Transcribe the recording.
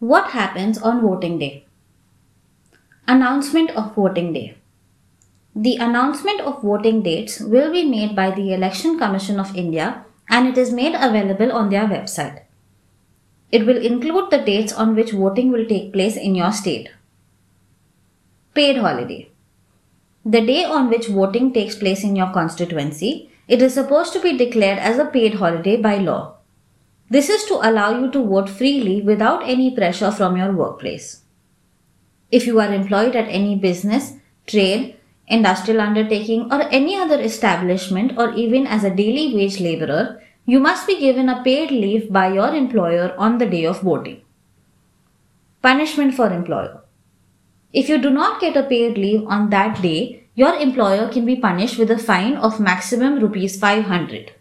What happens on voting day? Announcement of voting day. The announcement of voting dates will be made by the Election Commission of India and it is made available on their website. It will include the dates on which voting will take place in your state. Paid holiday. The day on which voting takes place in your constituency, it is supposed to be declared as a paid holiday by law. This is to allow you to vote freely without any pressure from your workplace. If you are employed at any business, trade, industrial undertaking, or any other establishment, or even as a daily wage laborer, you must be given a paid leave by your employer on the day of voting. Punishment for employer. If you do not get a paid leave on that day, your employer can be punished with a fine of maximum rupees 500.